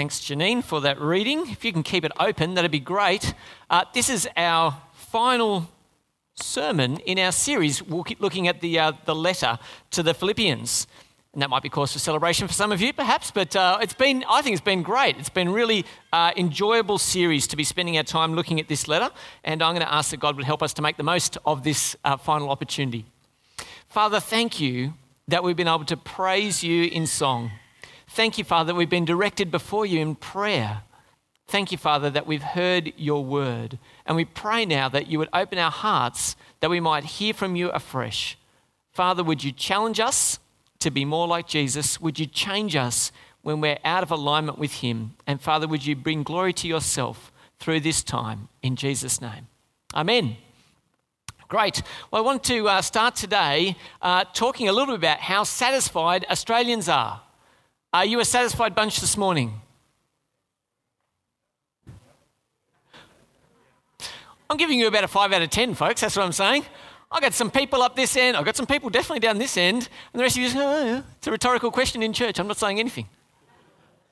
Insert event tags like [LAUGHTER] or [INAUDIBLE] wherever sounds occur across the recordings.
Thanks, Janine, for that reading. If you can keep it open, that'd be great. Uh, this is our final sermon in our series, we'll keep looking at the, uh, the letter to the Philippians. And that might be cause for celebration for some of you, perhaps, but uh, it's been, I think it's been great. It's been really uh, enjoyable series to be spending our time looking at this letter, and I'm going to ask that God would help us to make the most of this uh, final opportunity. Father, thank you that we've been able to praise you in song. Thank you, Father, that we've been directed before you in prayer. Thank you, Father, that we've heard your word. And we pray now that you would open our hearts that we might hear from you afresh. Father, would you challenge us to be more like Jesus? Would you change us when we're out of alignment with him? And Father, would you bring glory to yourself through this time in Jesus' name? Amen. Great. Well, I want to uh, start today uh, talking a little bit about how satisfied Australians are. Are you a satisfied bunch this morning? I'm giving you about a 5 out of 10, folks. That's what I'm saying. I got some people up this end. I got some people definitely down this end. And the rest of you, oh, yeah. it's a rhetorical question in church. I'm not saying anything.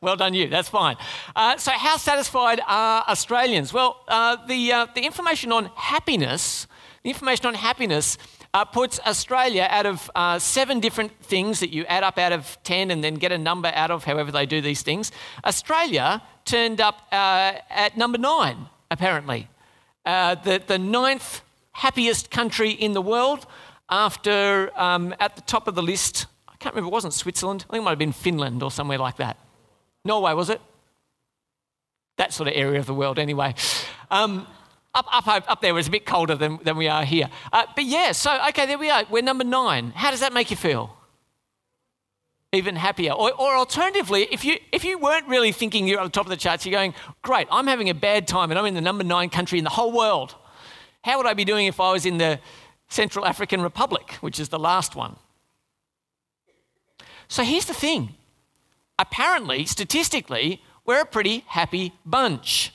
Well done, you. That's fine. Uh, so, how satisfied are Australians? Well, uh, the, uh, the information on happiness, the information on happiness uh, puts Australia out of uh, seven different things that you add up out of 10 and then get a number out of, however they do these things. Australia turned up uh, at number nine, apparently. Uh, the, the ninth happiest country in the world after, um, at the top of the list, I can't remember, it wasn't Switzerland. I think it might have been Finland or somewhere like that. Norway, was it? That sort of area of the world, anyway. Um, up, up, up there was a bit colder than, than we are here. Uh, but yeah, so, okay, there we are. We're number nine. How does that make you feel? Even happier. Or, or alternatively, if you, if you weren't really thinking you're at the top of the charts, you're going, great, I'm having a bad time and I'm in the number nine country in the whole world. How would I be doing if I was in the Central African Republic, which is the last one? So here's the thing. Apparently, statistically, we're a pretty happy bunch.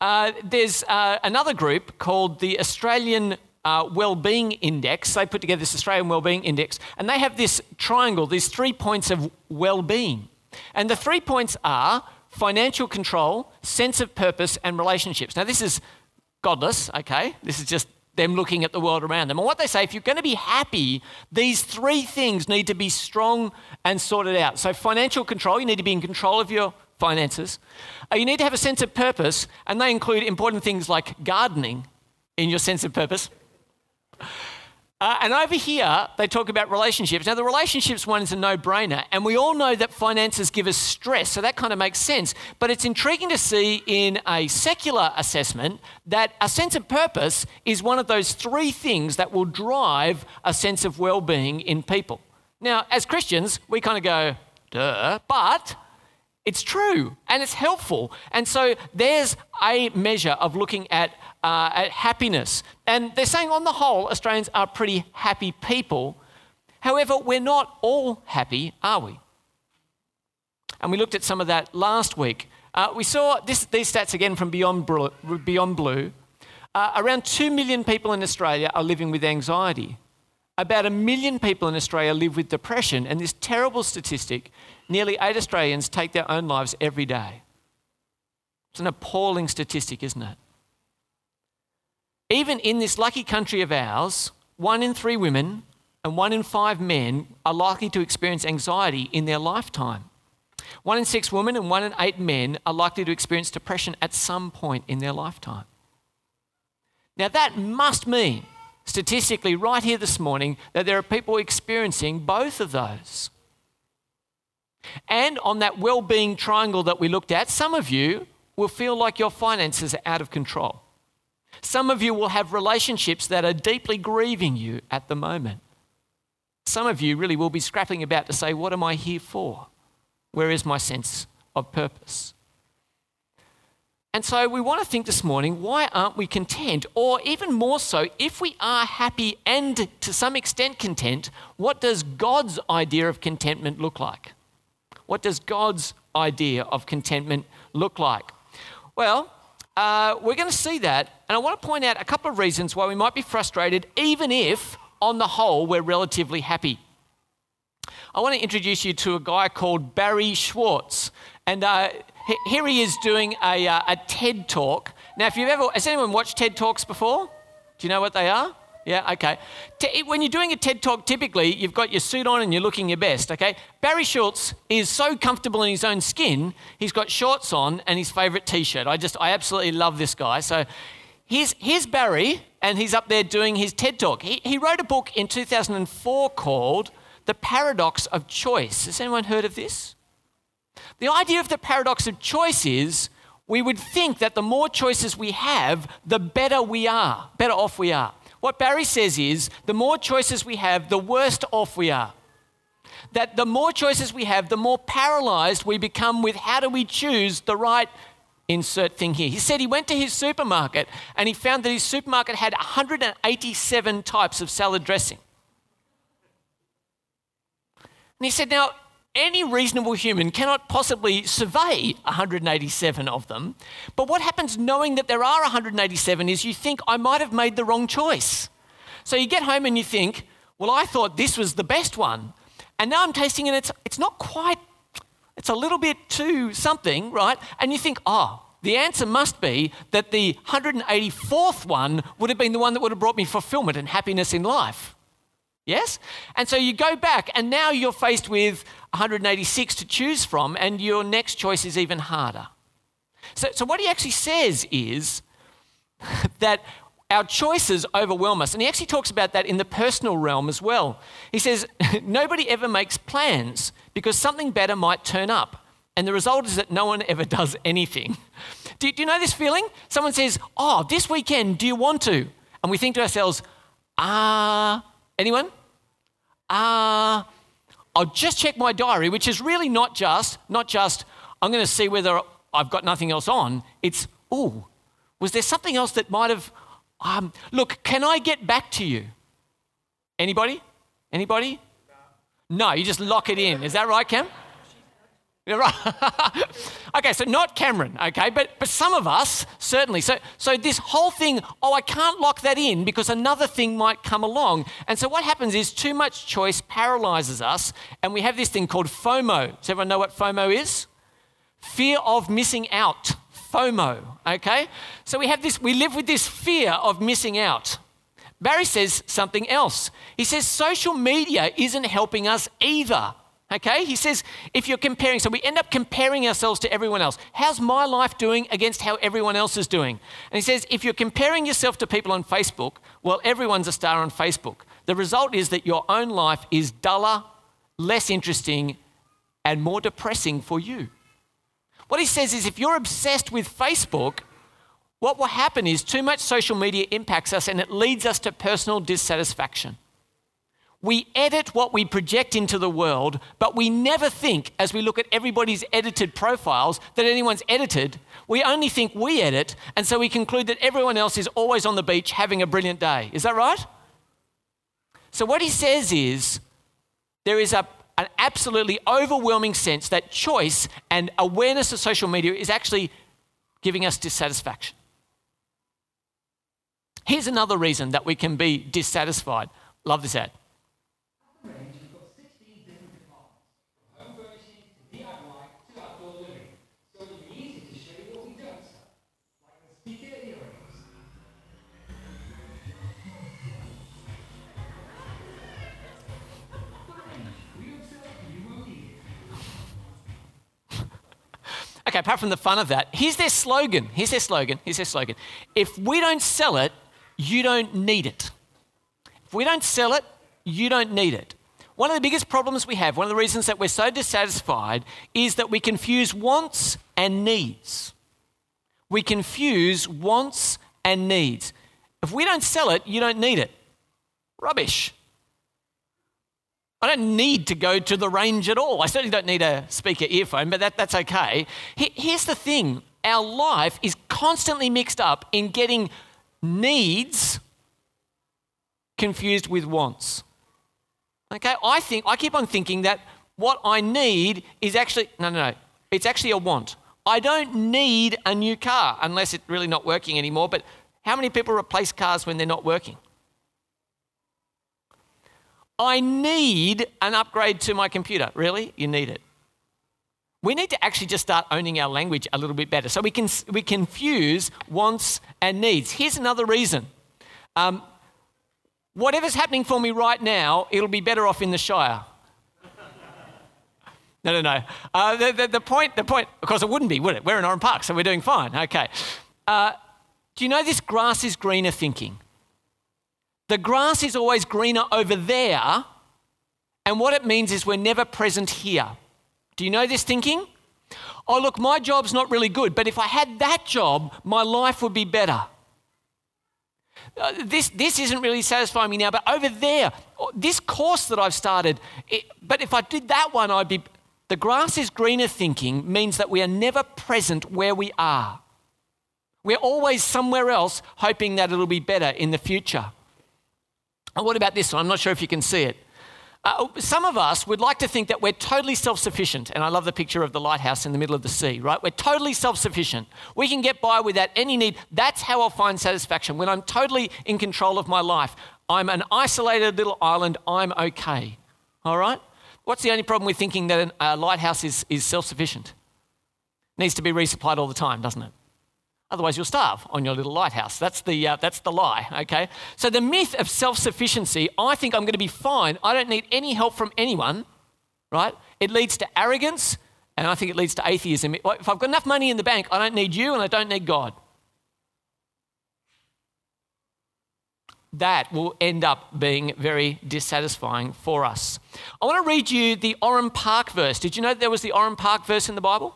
Uh, there's uh, another group called the Australian uh, Wellbeing Index. They put together this Australian Wellbeing Index, and they have this triangle, these three points of well-being. And the three points are financial control, sense of purpose, and relationships. Now, this is godless, okay? This is just them looking at the world around them. And what they say, if you're going to be happy, these three things need to be strong and sorted out. So, financial control, you need to be in control of your finances. Uh, you need to have a sense of purpose, and they include important things like gardening in your sense of purpose. Uh, and over here, they talk about relationships. Now, the relationships one is a no brainer, and we all know that finances give us stress, so that kind of makes sense. But it's intriguing to see in a secular assessment that a sense of purpose is one of those three things that will drive a sense of well being in people. Now, as Christians, we kind of go, duh, but it's true and it's helpful. And so there's a measure of looking at, uh, at happiness. And they're saying, on the whole, Australians are pretty happy people. However, we're not all happy, are we? And we looked at some of that last week. Uh, we saw this, these stats again from Beyond Blue. Beyond Blue. Uh, around 2 million people in Australia are living with anxiety. About a million people in Australia live with depression, and this terrible statistic nearly eight Australians take their own lives every day. It's an appalling statistic, isn't it? Even in this lucky country of ours, one in three women and one in five men are likely to experience anxiety in their lifetime. One in six women and one in eight men are likely to experience depression at some point in their lifetime. Now, that must mean statistically right here this morning that there are people experiencing both of those. And on that well being triangle that we looked at, some of you will feel like your finances are out of control. Some of you will have relationships that are deeply grieving you at the moment. Some of you really will be scrapping about to say, What am I here for? Where is my sense of purpose? And so we want to think this morning why aren't we content? Or even more so, if we are happy and to some extent content, what does God's idea of contentment look like? What does God's idea of contentment look like? Well, uh, we're going to see that, and I want to point out a couple of reasons why we might be frustrated, even if, on the whole, we're relatively happy. I want to introduce you to a guy called Barry Schwartz. And uh, here he is doing a, uh, a TED talk. Now, if you've ever, has anyone watched TED talks before? Do you know what they are? Yeah, okay. When you're doing a TED talk, typically you've got your suit on and you're looking your best, okay? Barry Schultz is so comfortable in his own skin, he's got shorts on and his favorite t shirt. I just, I absolutely love this guy. So here's, here's Barry, and he's up there doing his TED talk. He, he wrote a book in 2004 called The Paradox of Choice. Has anyone heard of this? The idea of the paradox of choice is we would think that the more choices we have, the better we are, better off we are. What Barry says is the more choices we have, the worse off we are. That the more choices we have, the more paralyzed we become with how do we choose the right insert thing here. He said he went to his supermarket and he found that his supermarket had 187 types of salad dressing. And he said, Now, any reasonable human cannot possibly survey 187 of them. But what happens knowing that there are 187 is you think, I might have made the wrong choice. So you get home and you think, well, I thought this was the best one. And now I'm tasting it, it's, it's not quite, it's a little bit too something, right? And you think, oh, the answer must be that the 184th one would have been the one that would have brought me fulfillment and happiness in life. Yes? And so you go back, and now you're faced with 186 to choose from, and your next choice is even harder. So, so what he actually says is [LAUGHS] that our choices overwhelm us. And he actually talks about that in the personal realm as well. He says, [LAUGHS] Nobody ever makes plans because something better might turn up. And the result is that no one ever [LAUGHS] does anything. Do, do you know this feeling? Someone says, Oh, this weekend, do you want to? And we think to ourselves, Ah, anyone? Uh, I'll just check my diary, which is really not just, not just, I'm going to see whether I've got nothing else on. It's, oh, was there something else that might have, um, look, can I get back to you? Anybody? Anybody? No, you just lock it in. Is that right, Cam? [LAUGHS] Okay, so not Cameron, okay, but, but some of us, certainly. So, so this whole thing, oh, I can't lock that in because another thing might come along. And so what happens is too much choice paralyzes us, and we have this thing called FOMO. Does everyone know what FOMO is? Fear of missing out. FOMO, okay? So we have this, we live with this fear of missing out. Barry says something else. He says social media isn't helping us either. Okay? He says, if you're comparing, so we end up comparing ourselves to everyone else. How's my life doing against how everyone else is doing? And he says, if you're comparing yourself to people on Facebook, well, everyone's a star on Facebook. The result is that your own life is duller, less interesting, and more depressing for you. What he says is, if you're obsessed with Facebook, what will happen is too much social media impacts us and it leads us to personal dissatisfaction. We edit what we project into the world, but we never think, as we look at everybody's edited profiles, that anyone's edited. We only think we edit, and so we conclude that everyone else is always on the beach having a brilliant day. Is that right? So, what he says is there is a, an absolutely overwhelming sense that choice and awareness of social media is actually giving us dissatisfaction. Here's another reason that we can be dissatisfied. Love this ad. Okay, apart from the fun of that, here's their slogan. Here's their slogan. Here's their slogan. If we don't sell it, you don't need it. If we don't sell it, you don't need it. One of the biggest problems we have, one of the reasons that we're so dissatisfied, is that we confuse wants and needs. We confuse wants and needs. If we don't sell it, you don't need it. Rubbish. I don't need to go to the range at all. I certainly don't need a speaker earphone, but that, that's okay. Here's the thing our life is constantly mixed up in getting needs confused with wants. Okay, I think, I keep on thinking that what I need is actually, no, no, no, it's actually a want. I don't need a new car unless it's really not working anymore, but how many people replace cars when they're not working? I need an upgrade to my computer. Really? You need it. We need to actually just start owning our language a little bit better. So we can we confuse wants and needs. Here's another reason. Um, whatever's happening for me right now, it'll be better off in the Shire. [LAUGHS] No, no, no. Uh, the, the, the, point, the point, of course, it wouldn't be, would it? We're in Oran Park, so we're doing fine. Okay. Uh, do you know this grass is greener thinking? The grass is always greener over there, and what it means is we're never present here. Do you know this thinking? Oh, look, my job's not really good, but if I had that job, my life would be better. Uh, this, this isn't really satisfying me now, but over there, this course that I've started, it, but if I did that one, I'd be. The grass is greener thinking means that we are never present where we are. We're always somewhere else hoping that it'll be better in the future. And what about this one? I'm not sure if you can see it. Uh, some of us would like to think that we're totally self sufficient. And I love the picture of the lighthouse in the middle of the sea, right? We're totally self sufficient. We can get by without any need. That's how I'll find satisfaction. When I'm totally in control of my life, I'm an isolated little island, I'm okay. All right? What's the only problem with thinking that a lighthouse is, is self sufficient? Needs to be resupplied all the time, doesn't it? Otherwise, you'll starve on your little lighthouse. That's the, uh, that's the lie, okay? So, the myth of self sufficiency, I think I'm going to be fine. I don't need any help from anyone, right? It leads to arrogance, and I think it leads to atheism. If I've got enough money in the bank, I don't need you and I don't need God. that will end up being very dissatisfying for us. I want to read you the Oran Park verse. Did you know there was the Oran Park verse in the Bible?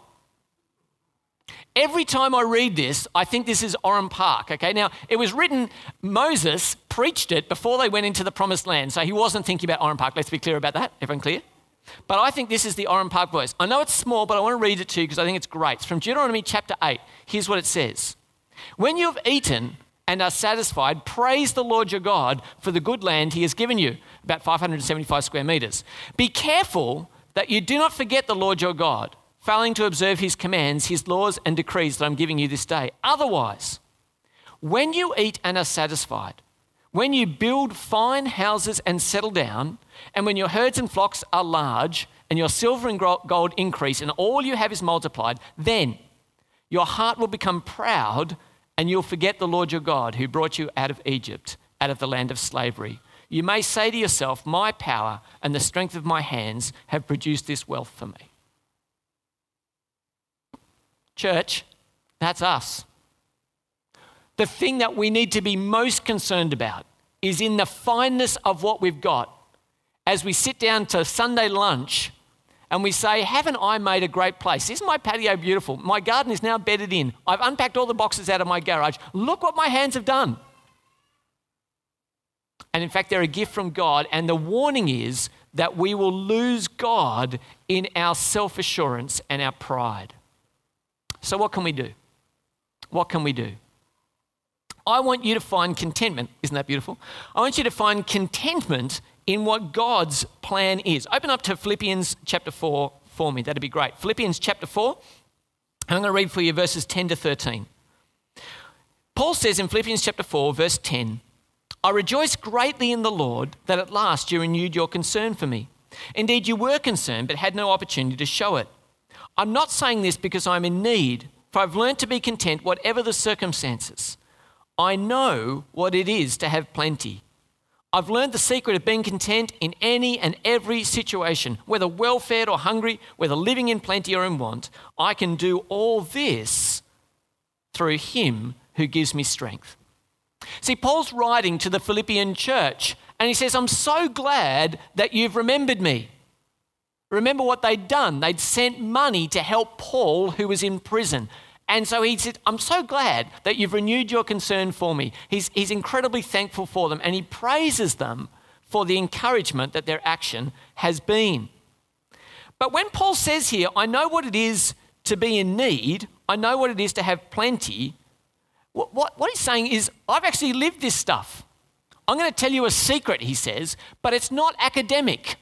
Every time I read this, I think this is Oran Park. Okay, now it was written, Moses preached it before they went into the promised land. So he wasn't thinking about Oran Park. Let's be clear about that. Everyone clear? But I think this is the Oran Park verse. I know it's small, but I want to read it to you because I think it's great. It's from Deuteronomy chapter 8. Here's what it says When you have eaten and are satisfied, praise the Lord your God for the good land he has given you, about 575 square meters. Be careful that you do not forget the Lord your God, failing to observe his commands, his laws, and decrees that I'm giving you this day. Otherwise, when you eat and are satisfied, when you build fine houses and settle down, and when your herds and flocks are large, and your silver and gold increase, and all you have is multiplied, then your heart will become proud and you'll forget the Lord your God who brought you out of Egypt, out of the land of slavery. You may say to yourself, My power and the strength of my hands have produced this wealth for me. Church, that's us. The thing that we need to be most concerned about is in the fineness of what we've got. As we sit down to Sunday lunch, and we say, Haven't I made a great place? Isn't my patio beautiful? My garden is now bedded in. I've unpacked all the boxes out of my garage. Look what my hands have done. And in fact, they're a gift from God. And the warning is that we will lose God in our self assurance and our pride. So, what can we do? What can we do? I want you to find contentment. Isn't that beautiful? I want you to find contentment in what God's plan is. Open up to Philippians chapter 4 for me. That'd be great. Philippians chapter 4. I'm going to read for you verses 10 to 13. Paul says in Philippians chapter 4, verse 10, I rejoice greatly in the Lord that at last you renewed your concern for me. Indeed, you were concerned, but had no opportunity to show it. I'm not saying this because I'm in need, for I've learned to be content whatever the circumstances. I know what it is to have plenty I've learned the secret of being content in any and every situation, whether well fed or hungry, whether living in plenty or in want. I can do all this through Him who gives me strength. See, Paul's writing to the Philippian church, and he says, I'm so glad that you've remembered me. Remember what they'd done. They'd sent money to help Paul, who was in prison. And so he said, I'm so glad that you've renewed your concern for me. He's, he's incredibly thankful for them and he praises them for the encouragement that their action has been. But when Paul says here, I know what it is to be in need, I know what it is to have plenty, what, what, what he's saying is, I've actually lived this stuff. I'm going to tell you a secret, he says, but it's not academic.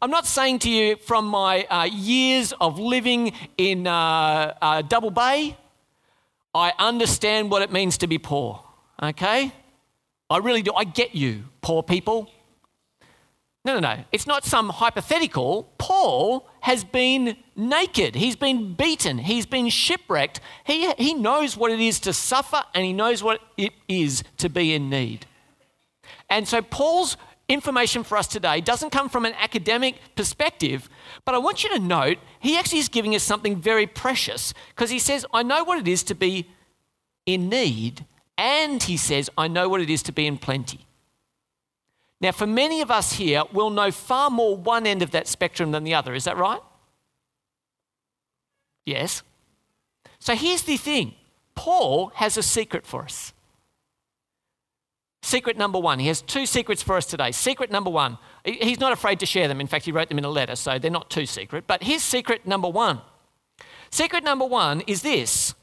I'm not saying to you from my uh, years of living in uh, uh, Double Bay, I understand what it means to be poor, okay? I really do. I get you, poor people. No, no, no. It's not some hypothetical. Paul has been naked. He's been beaten. He's been shipwrecked. He, he knows what it is to suffer and he knows what it is to be in need. And so Paul's information for us today doesn't come from an academic perspective, but I want you to note he actually is giving us something very precious because he says, I know what it is to be in need, and he says, I know what it is to be in plenty. Now, for many of us here, we'll know far more one end of that spectrum than the other. Is that right? Yes. So here's the thing Paul has a secret for us. Secret number one. He has two secrets for us today. Secret number one. He's not afraid to share them. In fact, he wrote them in a letter, so they're not too secret. But here's secret number one. Secret number one is this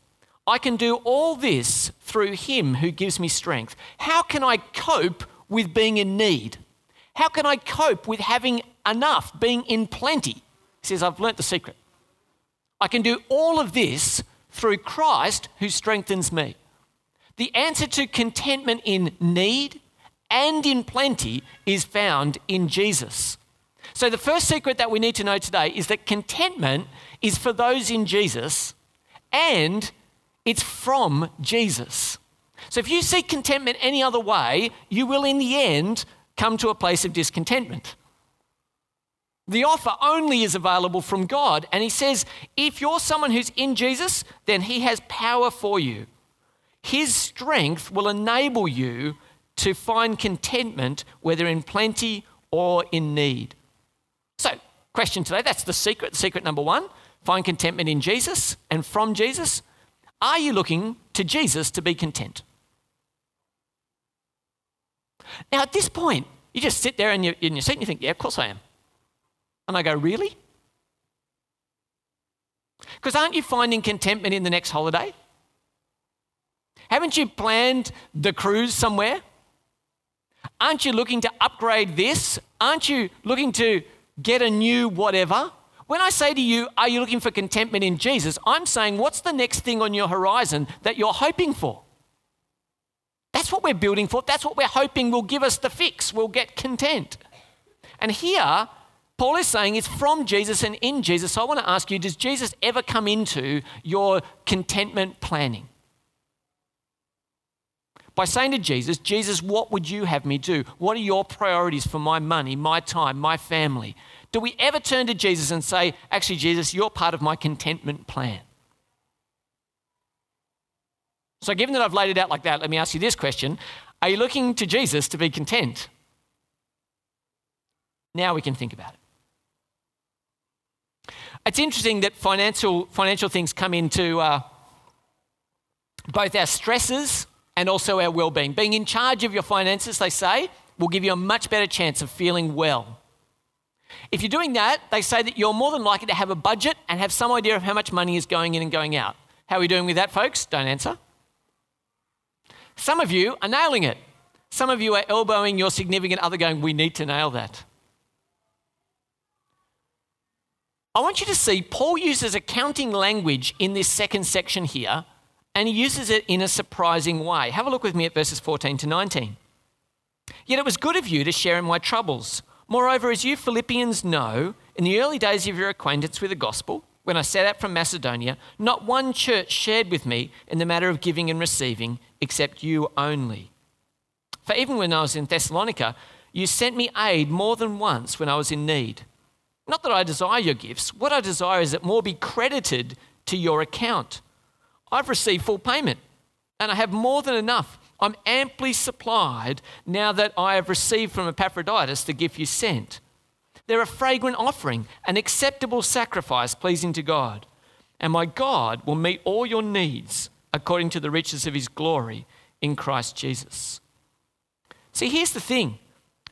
I can do all this through him who gives me strength. How can I cope with being in need? How can I cope with having enough, being in plenty? He says, I've learnt the secret. I can do all of this through Christ who strengthens me. The answer to contentment in need and in plenty is found in Jesus. So, the first secret that we need to know today is that contentment is for those in Jesus and it's from Jesus. So if you seek contentment any other way, you will in the end come to a place of discontentment. The offer only is available from God. And He says, if you're someone who's in Jesus, then He has power for you. His strength will enable you to find contentment, whether in plenty or in need. So, question today that's the secret. Secret number one find contentment in Jesus and from Jesus. Are you looking to Jesus to be content? Now, at this point, you just sit there in your, in your seat and you think, yeah, of course I am. And I go, really? Because aren't you finding contentment in the next holiday? Haven't you planned the cruise somewhere? Aren't you looking to upgrade this? Aren't you looking to get a new whatever? When I say to you, are you looking for contentment in Jesus? I'm saying, what's the next thing on your horizon that you're hoping for? That's what we're building for. That's what we're hoping will give us the fix. We'll get content. And here, Paul is saying it's from Jesus and in Jesus. So I want to ask you does Jesus ever come into your contentment planning? By saying to Jesus, Jesus, what would you have me do? What are your priorities for my money, my time, my family? Do we ever turn to Jesus and say, actually, Jesus, you're part of my contentment plan? So, given that I've laid it out like that, let me ask you this question Are you looking to Jesus to be content? Now we can think about it. It's interesting that financial, financial things come into uh, both our stresses and also our well being. Being in charge of your finances, they say, will give you a much better chance of feeling well. If you're doing that, they say that you're more than likely to have a budget and have some idea of how much money is going in and going out. How are we doing with that, folks? Don't answer. Some of you are nailing it. Some of you are elbowing your significant other, going, We need to nail that. I want you to see Paul uses accounting language in this second section here, and he uses it in a surprising way. Have a look with me at verses 14 to 19. Yet it was good of you to share in my troubles. Moreover, as you Philippians know, in the early days of your acquaintance with the gospel, when I set out from Macedonia, not one church shared with me in the matter of giving and receiving, except you only. For even when I was in Thessalonica, you sent me aid more than once when I was in need. Not that I desire your gifts, what I desire is that more be credited to your account. I've received full payment, and I have more than enough. I'm amply supplied now that I have received from Epaphroditus the gift you sent. They're a fragrant offering, an acceptable sacrifice pleasing to God. And my God will meet all your needs according to the riches of his glory in Christ Jesus. See, here's the thing.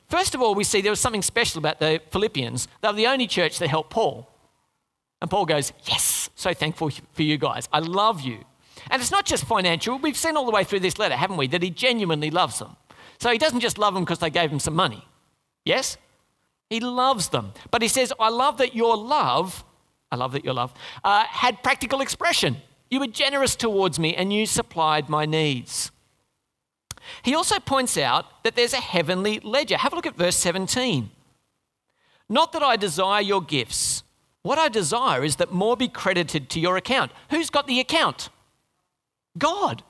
First of all, we see there was something special about the Philippians. They were the only church that helped Paul. And Paul goes, Yes, so thankful for you guys. I love you. And it's not just financial. We've seen all the way through this letter, haven't we, that he genuinely loves them. So he doesn't just love them because they gave him some money. Yes? He loves them. But he says, I love that your love, I love that your love, uh, had practical expression. You were generous towards me and you supplied my needs. He also points out that there's a heavenly ledger. Have a look at verse 17. Not that I desire your gifts. What I desire is that more be credited to your account. Who's got the account? God.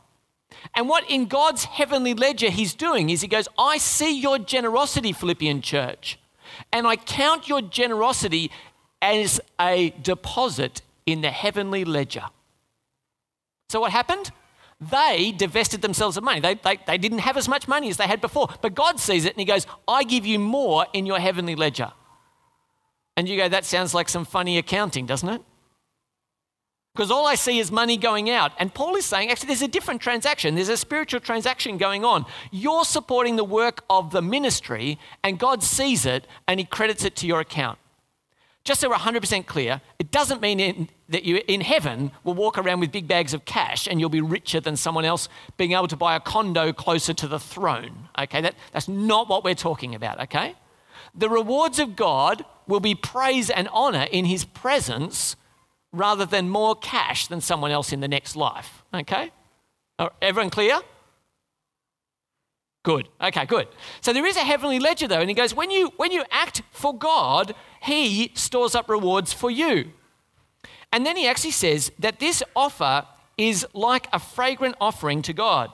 And what in God's heavenly ledger he's doing is he goes, I see your generosity, Philippian church, and I count your generosity as a deposit in the heavenly ledger. So what happened? They divested themselves of money. They, they, they didn't have as much money as they had before. But God sees it and He goes, I give you more in your heavenly ledger. And you go, that sounds like some funny accounting, doesn't it? Because all I see is money going out. And Paul is saying, actually, there's a different transaction. There's a spiritual transaction going on. You're supporting the work of the ministry, and God sees it and He credits it to your account. Just so we're 100% clear, it doesn't mean in, that you in heaven will walk around with big bags of cash and you'll be richer than someone else being able to buy a condo closer to the throne. Okay, that, that's not what we're talking about, okay? The rewards of God will be praise and honor in his presence rather than more cash than someone else in the next life, okay? Everyone clear? Good. Okay, good. So there is a heavenly ledger though, and he goes, when you when you act for God, he stores up rewards for you. And then he actually says that this offer is like a fragrant offering to God.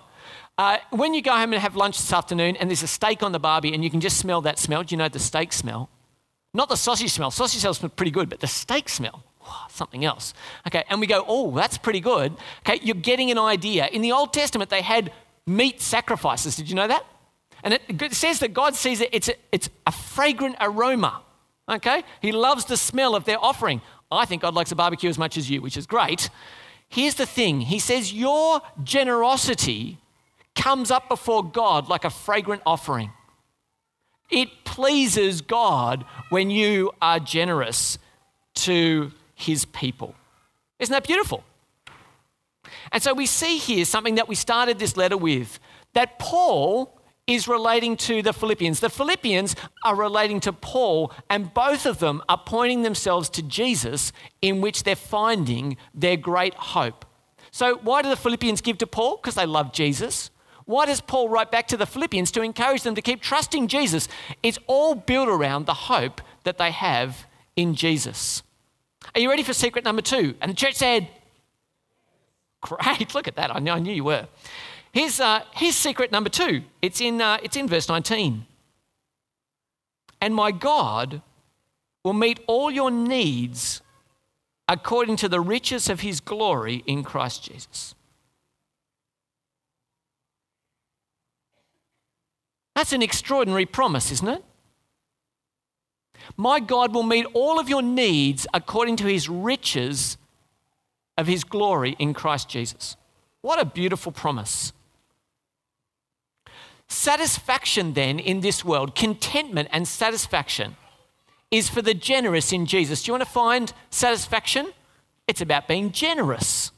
Uh, when you go home and have lunch this afternoon and there's a steak on the barbie and you can just smell that smell, do you know the steak smell? Not the sausage smell. Sausage smells pretty good, but the steak smell, something else. Okay, and we go, oh, that's pretty good. Okay, you're getting an idea. In the Old Testament, they had meat sacrifices. Did you know that? And it says that God sees it, it's a, it's a fragrant aroma. Okay? He loves the smell of their offering. I think God likes a barbecue as much as you, which is great. Here's the thing He says, Your generosity comes up before God like a fragrant offering. It pleases God when you are generous to His people. Isn't that beautiful? And so we see here something that we started this letter with that Paul is relating to the Philippians. The Philippians are relating to Paul, and both of them are pointing themselves to Jesus, in which they're finding their great hope. So, why do the Philippians give to Paul? Because they love Jesus. Why does Paul write back to the Philippians to encourage them to keep trusting Jesus? It's all built around the hope that they have in Jesus. Are you ready for secret number two? And the church said, Great, [LAUGHS] look at that. I knew, I knew you were. Here's, uh, here's secret number two it's in, uh, it's in verse 19. And my God will meet all your needs according to the riches of his glory in Christ Jesus. That's an extraordinary promise, isn't it? My God will meet all of your needs according to his riches of his glory in Christ Jesus. What a beautiful promise. Satisfaction, then, in this world, contentment and satisfaction, is for the generous in Jesus. Do you want to find satisfaction? It's about being generous.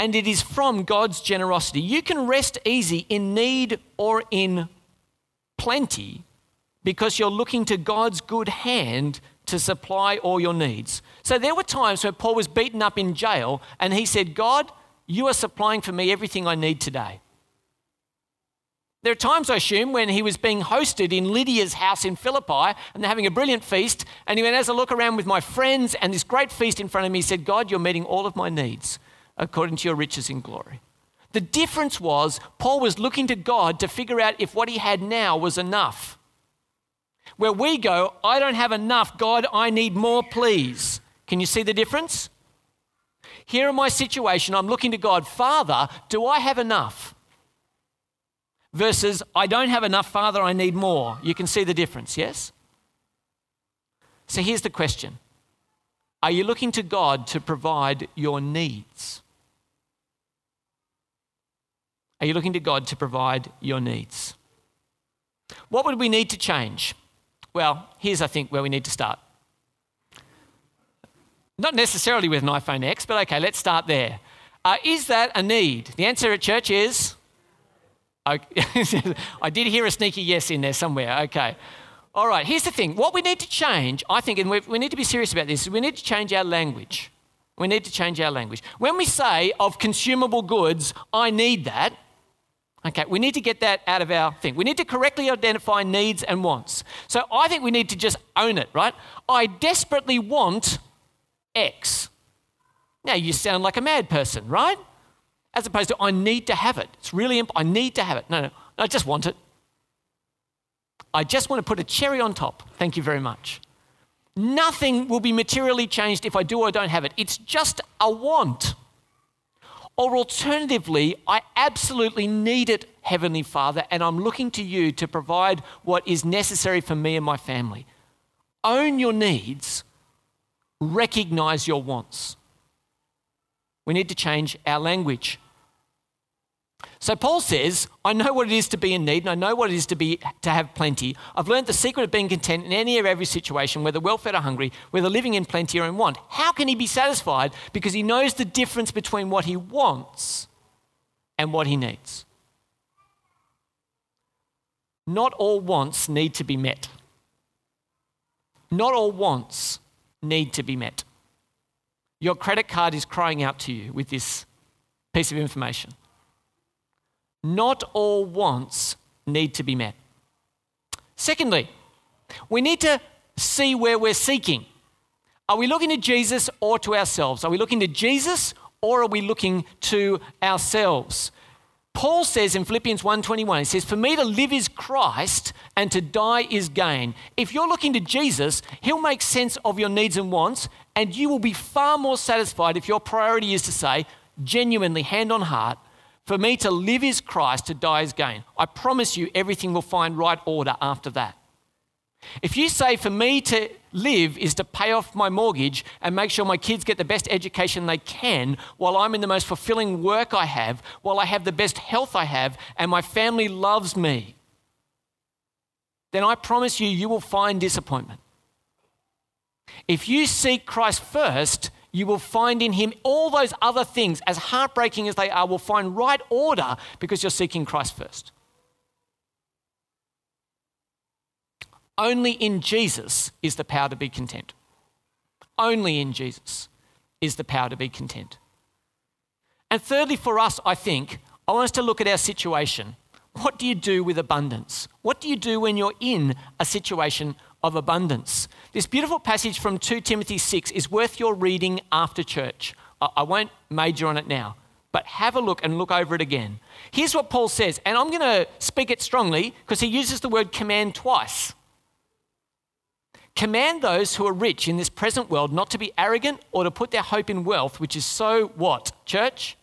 And it is from God's generosity. You can rest easy in need or in plenty because you're looking to God's good hand to supply all your needs. So there were times where Paul was beaten up in jail and he said, God, you are supplying for me everything I need today. There are times, I assume, when he was being hosted in Lydia's house in Philippi and they're having a brilliant feast. And he went, As I look around with my friends and this great feast in front of me, he said, God, you're meeting all of my needs according to your riches in glory. The difference was Paul was looking to God to figure out if what he had now was enough. Where we go, I don't have enough, God, I need more, please. Can you see the difference? Here in my situation, I'm looking to God, Father, do I have enough? versus I don't have enough, Father, I need more. You can see the difference, yes? So here's the question Are you looking to God to provide your needs? Are you looking to God to provide your needs? What would we need to change? Well, here's, I think, where we need to start. Not necessarily with an iPhone X, but okay, let's start there. Uh, is that a need? The answer at church is [LAUGHS] I did hear a sneaky yes in there somewhere. Okay. All right, here's the thing. What we need to change, I think, and we need to be serious about this, is we need to change our language. We need to change our language. When we say of consumable goods, I need that, Okay, we need to get that out of our thing. We need to correctly identify needs and wants. So I think we need to just own it, right? I desperately want X. Now you sound like a mad person, right? As opposed to I need to have it. It's really important. I need to have it. No, no, I just want it. I just want to put a cherry on top. Thank you very much. Nothing will be materially changed if I do or don't have it. It's just a want. Or alternatively, I absolutely need it, Heavenly Father, and I'm looking to you to provide what is necessary for me and my family. Own your needs, recognize your wants. We need to change our language. So Paul says, I know what it is to be in need and I know what it is to be to have plenty. I've learned the secret of being content in any or every situation, whether well fed or hungry, whether living in plenty or in want. How can he be satisfied? Because he knows the difference between what he wants and what he needs. Not all wants need to be met. Not all wants need to be met. Your credit card is crying out to you with this piece of information. Not all wants need to be met. Secondly, we need to see where we're seeking. Are we looking to Jesus or to ourselves? Are we looking to Jesus or are we looking to ourselves? Paul says in Philippians 1:21, he says, "For me to live is Christ and to die is gain." If you're looking to Jesus, he'll make sense of your needs and wants, and you will be far more satisfied if your priority is to say, genuinely, hand on heart, for me to live is Christ, to die is gain. I promise you, everything will find right order after that. If you say, for me to live is to pay off my mortgage and make sure my kids get the best education they can while I'm in the most fulfilling work I have, while I have the best health I have, and my family loves me, then I promise you, you will find disappointment. If you seek Christ first, you will find in him all those other things, as heartbreaking as they are, will find right order because you're seeking Christ first. Only in Jesus is the power to be content. Only in Jesus is the power to be content. And thirdly, for us, I think, I want us to look at our situation. What do you do with abundance? What do you do when you're in a situation of abundance. This beautiful passage from 2 Timothy 6 is worth your reading after church. I won't major on it now, but have a look and look over it again. Here's what Paul says, and I'm going to speak it strongly because he uses the word command twice. Command those who are rich in this present world not to be arrogant or to put their hope in wealth, which is so what? Church?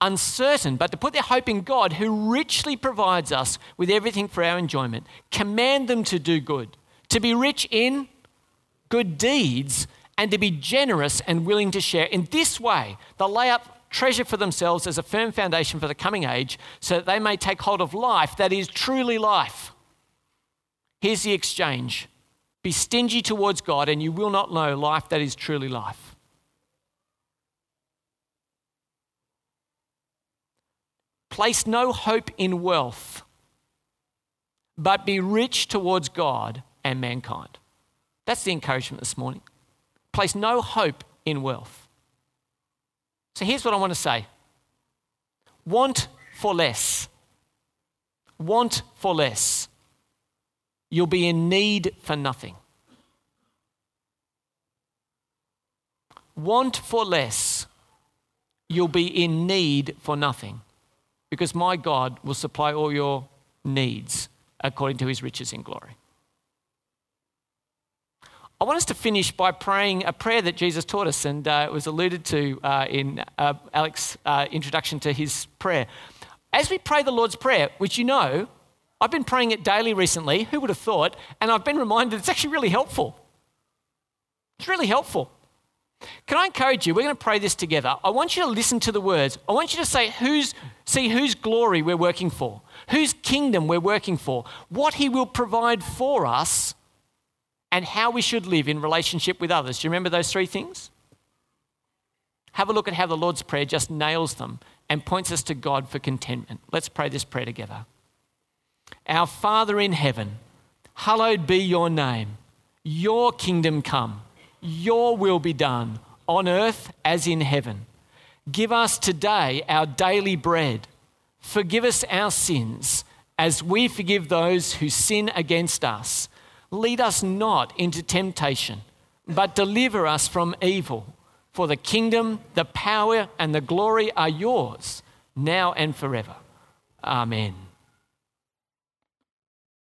uncertain, but to put their hope in God, who richly provides us with everything for our enjoyment. Command them to do good, to be rich in good deeds, and to be generous and willing to share. In this way, they'll lay up treasure for themselves as a firm foundation for the coming age, so that they may take hold of life that is truly life. Here's the exchange be stingy towards God, and you will not know life that is truly life. Place no hope in wealth, but be rich towards God and mankind. That's the encouragement this morning. Place no hope in wealth. So here's what I want to say want for less. Want for less. You'll be in need for nothing. Want for less. You'll be in need for nothing because my God will supply all your needs according to his riches in glory. I want us to finish by praying a prayer that Jesus taught us, and uh, it was alluded to uh, in uh, Alex's uh, introduction to his prayer. As we pray the Lord's Prayer, which you know, I've been praying it daily recently, who would have thought? And I've been reminded it's actually really helpful. It's really helpful. Can I encourage you? We're going to pray this together. I want you to listen to the words. I want you to say who's see whose glory we're working for, whose kingdom we're working for, what he will provide for us, and how we should live in relationship with others. Do you remember those three things? Have a look at how the Lord's Prayer just nails them and points us to God for contentment. Let's pray this prayer together. Our Father in heaven, hallowed be your name. Your kingdom come. Your will be done on earth as in heaven. Give us today our daily bread. Forgive us our sins as we forgive those who sin against us. Lead us not into temptation, but deliver us from evil. For the kingdom, the power, and the glory are yours, now and forever. Amen.